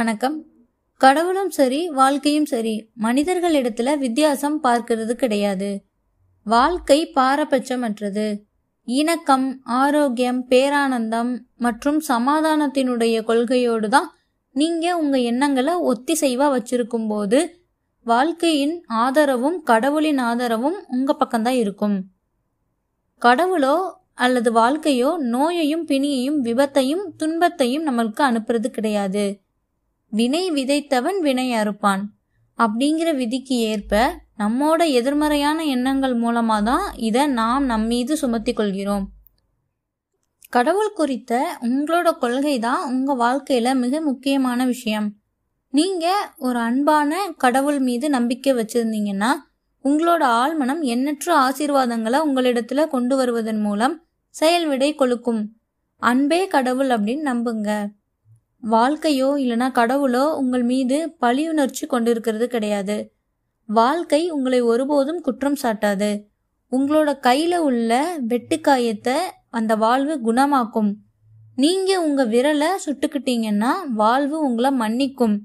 வணக்கம். கடவுளும் சரி வாழ்க்கையும் சரி மனிதர்களிடத்துல வித்தியாசம் பார்க்கிறது கிடையாது. வாழ்க்கை பாரபட்சமற்றது. இணக்கம் ஆரோக்கியம் பேரானந்தம் மற்றும் சமாதானத்தினுடைய கொள்கையோடு தான் நீங்க உங்க எண்ணங்களை ஒத்திசைவா வச்சிருக்கும் போது வாழ்க்கையின் ஆதரவும் கடவுளின் ஆதரவும் உங்க பக்கம்தான் இருக்கும். கடவுளோ அல்லது வாழ்க்கையோ நோயையும் பிணியையும் விபத்தையும் துன்பத்தையும் நம்மளுக்கு அனுப்புறது கிடையாது. வினை விதைத்தவன் வினை அறுப்பான். அப்படிங்கிற விதிக்கு ஏற்ப நம்மோட எதிர்மறையான எண்ணங்கள் மூலமா தான் இதை நாம் நம்மீது சுமத்தி கொள்கிறோம். கடவுள் குறித்த உங்களோட கொள்கை தான் உங்க வாழ்க்கையில மிக முக்கியமான விஷயம். நீங்க ஒரு அன்பான கடவுள் மீது நம்பிக்கை வச்சிருந்தீங்கன்னா உங்களோட ஆழ்மனம் எண்ணற்ற ஆசீர்வாதங்களை உங்களிடத்துல கொண்டு வருவதன் மூலம் செயல் விடை கொழுக்கும். அன்பே கடவுள் அப்படின்னு நம்புங்க. வாழ்க்கையோ இல்லைனா கடவுளோ உங்கள் மீது பழியுணர்ச்சி கொண்டிருக்கிறது கிடையாது. வாழ்க்கை உங்களை ஒருபோதும் குற்றம் சாட்டாது. உங்களோட கையில உள்ள வெட்டுக்காயத்தை அந்த வாழ்வு குணமாக்கும். நீங்க உங்க விரலை சுட்டுக்கிட்டீங்கன்னா வாழ்வு உங்களை மன்னிக்கும்.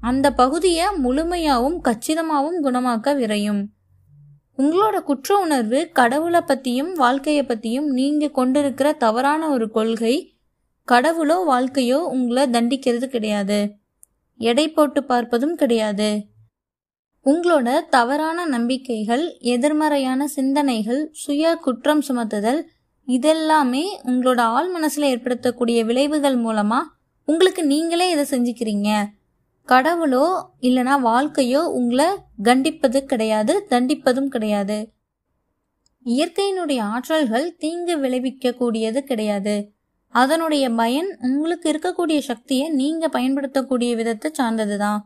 அந்த பகுதியை முழுமையாகவும் கச்சிதமாகவும் குணமாக்க விரையும். உங்களோட குற்ற உணர்வு கடவுளை பத்தியும் வாழ்க்கையை பத்தியும் நீங்க கொண்டிருக்கிற தவறான ஒரு கொள்கை கடவுளோ வாழ்க்கையோ உங்களை தண்டிக்கிறது கிடையாது. எடை போட்டு பார்ப்பதும் கிடையாது. உங்களோட தவறான நம்பிக்கைகள் எதிர்மறையான சிந்தனைகள் சுய குற்றம் சுமத்துதல் இதெல்லாமே உங்களோட ஆள் மனசுல ஏற்படுத்தக்கூடிய விளைவுகள் மூலமா உங்களுக்கு நீங்களே இதை செஞ்சுக்கிறீங்க. கடவுளோ இல்லைனா வாழ்க்கையோ உங்களை கண்டிப்பது கிடையாது தண்டிப்பதும் கிடையாது. இயற்கையினுடைய ஆற்றல்கள் தீங்கு விளைவிக்க கூடியது கிடையாது. அதனுடைய பயன் உங்களுக்கு இருக்கக்கூடிய சக்தியை நீங்க பயன்படுத்தக்கூடிய விதத்தை சார்ந்ததுதான்.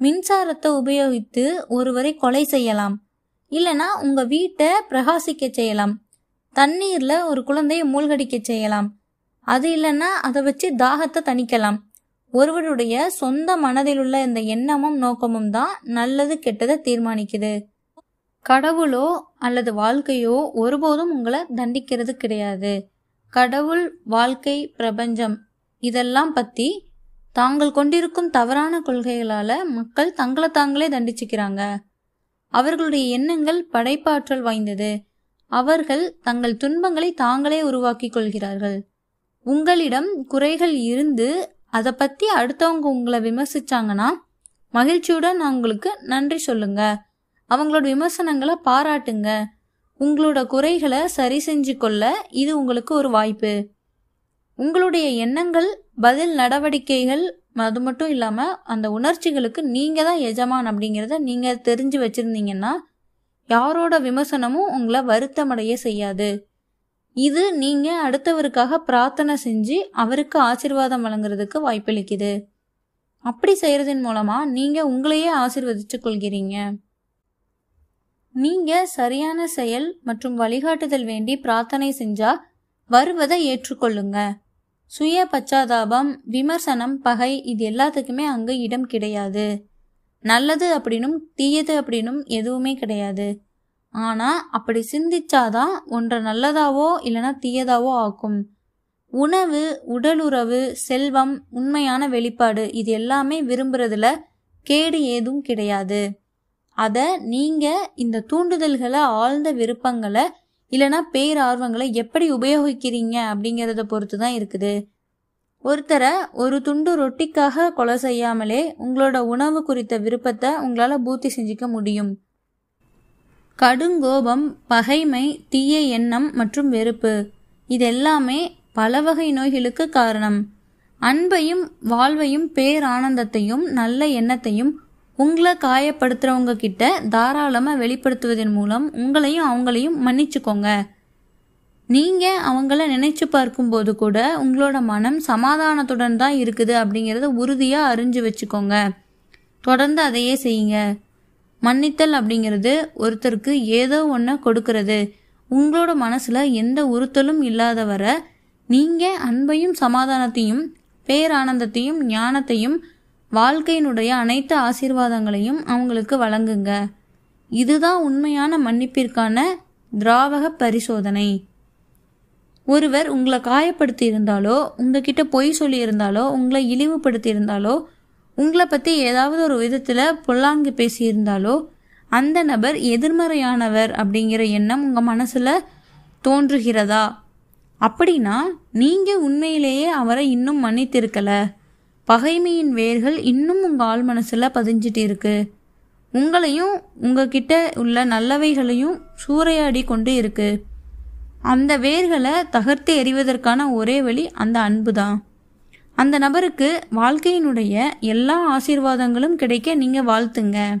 மின்சாரத்தை உபயோகித்து ஒருவரை கொலை செய்யலாம். இல்லனா உங்க வீட்டை பிரகாசிக்க செய்யலாம். தண்ணீர்ல ஒரு குழந்தைய மூழ்கடிக்க செய்யலாம். அது இல்லைன்னா அதை வச்சு தாகத்தை தணிக்கலாம். ஒருவருடைய சொந்த மனதில் உள்ள இந்த எண்ணமும் நோக்கமும் தான் நல்லது கெட்டதை தீர்மானிக்குது. கடவுளோ அல்லது வாழ்க்கையோ ஒருபோதும் உங்களை தண்டிக்கிறது கிடையாது. கடவுள் வாழ்க்கை பிரபஞ்சம் இதெல்லாம் பத்தி தாங்கள் கொண்டிருக்கும் தவறான கொள்கைகளால மக்கள் தங்களை தாங்களே தண்டிச்சுக்கிறாங்க. அவர்களுடைய எண்ணங்கள் படைப்பாற்றல் வாய்ந்தது. அவர்கள் தங்கள் துன்பங்களை தாங்களே உருவாக்கி கொள்கிறார்கள். உங்களிடம் குறைகள் இருந்து அதை பத்தி அடுத்தவங்க உங்களை விமர்சிச்சாங்கன்னா மகிழ்ச்சியுடன் உங்களுக்கு நன்றி சொல்லுங்க. அவங்களோட விமர்சனங்களை பாராட்டுங்க. உங்களோட குறைகளை சரி செஞ்சு கொள்ள இது உங்களுக்கு ஒரு வாய்ப்பு. உங்களுடைய எண்ணங்கள் பதில் நடவடிக்கைகள் அது மட்டும் இல்லாமல் அந்த உணர்ச்சிகளுக்கு நீங்கள் தான் எஜமான் அப்படிங்கிறத நீங்கள் தெரிஞ்சு வச்சிருந்தீங்கன்னா யாரோட விமர்சனமும் உங்களை வருத்தமடைய செய்யாது. இது நீங்கள் அடுத்தவருக்காக பிரார்த்தனை செஞ்சு அவருக்கு ஆசிர்வாதம் வழங்குறதுக்கு வாய்ப்பளிக்குது. அப்படி செய்கிறதன் மூலமாக நீங்கள் உங்களையே ஆசிர்வதிச்சு கொள்கிறீங்க நீங்க சரியான செயல் மற்றும் வழிகாட்டுதல் வேண்டி பிரார்த்தனை செஞ்சா வருவதை ஏற்றுக்கொள்ளுங்க. சுய பச்சாதாபம் விமர்சனம் பகை இது எல்லாத்துக்குமே அங்க இடம் கிடையாது. நல்லது அப்படின்னும் தீயது அப்படின்னும் எதுவுமே கிடையாது. ஆனா அப்படி சிந்திச்சாதான் ஒன்றை நல்லதாவோ இல்லைன்னா தீயதாவோ ஆக்கும். உணவு உடலுறவு செல்வம் உண்மையான வெளிப்பாடு இது எல்லாமே விரும்புறதுல கேடு ஏதும் கிடையாது. அதை நீங்கள் இந்த தூண்டுதல்களை ஆழ்ந்த விருப்பங்களை இல்லைன்னா பேரார்வங்களை எப்படி உபயோகிக்கிறீங்க அப்படிங்கிறத பொறுத்து தான் இருக்குது. ஒருத்தரை ஒரு துண்டு ரொட்டிக்காக கொலை செய்யாமலே உங்களோட உணவு குறித்த விருப்பத்தை உங்களால் பூர்த்தி செஞ்சுக்க முடியும். கடுங்கோபம் பகைமை தீய எண்ணம் மற்றும் வெறுப்பு. இதெல்லாமே பல வகை நோய்களுக்கு காரணம். அன்பையும் வாழ்வையும் பேரானந்தத்தையும் நல்ல எண்ணத்தையும் உங்களை காயப்படுத்துறவங்க கிட்ட தாராளமாக வெளிப்படுத்துவதன் மூலம் உங்களையும் அவங்களையும் மன்னிச்சுக்கோங்க. நீங்கள் அவங்கள நினைச்சு பார்க்கும்போது கூட உங்களோட மனம் சமாதானத்துடன் தான் இருக்குது அப்படிங்கிறத உறுதியாக அறிஞ்சு வச்சுக்கோங்க. தொடர்ந்து அதையே செய்யுங்க. மன்னித்தல் அப்படிங்கிறது ஒருத்தருக்கு ஏதோ ஒன்று கொடுக்கறது. உங்களோட மனசில் எந்த உறுத்தலும் இல்லாத வர நீங்கள் அன்பையும் சமாதானத்தையும் பேரானந்தத்தையும் ஞானத்தையும் வாழ்க்கையினுடைய அனைத்து ஆசீர்வாதங்களையும் அவங்களுக்கு வழங்குங்க. இதுதான் உண்மையான மன்னிப்பிற்கான திராவக பரிசோதனை. ஒருவர் உங்களை காயப்படுத்தி இருந்தாலோ உங்ககிட்ட பொய் சொல்லியிருந்தாலோ உங்களை இழிவுபடுத்தி இருந்தாலோ உங்களை பற்றி ஏதாவது ஒரு விதத்தில் பொல்லாங்கு பேசியிருந்தாலோ அந்த நபர் எதிர்மறையானவர் அப்படிங்கிற எண்ணம் உங்கள் மனசில் தோன்றுகிறதா? அப்படின்னா நீங்கள் உண்மையிலேயே அவரை இன்னும் மன்னித்திருக்கலை. பகைமையின் வேர்கள் இன்னும் உங்கள் ஆள் மனசில் பதிஞ்சிட்டு இருக்கு. உங்களையும் உங்ககிட்ட உள்ள நல்லவைகளையும் சூறையாடி கொண்டு இருக்கு. அந்த வேர்களை தகர்த்து எறிவதற்கான ஒரே வழி அந்த அன்பு தான் அந்த நபருக்கு வாழ்க்கையினுடைய எல்லா ஆசீர்வாதங்களும் கிடைக்க நீங்கள் வாழ்த்துங்க.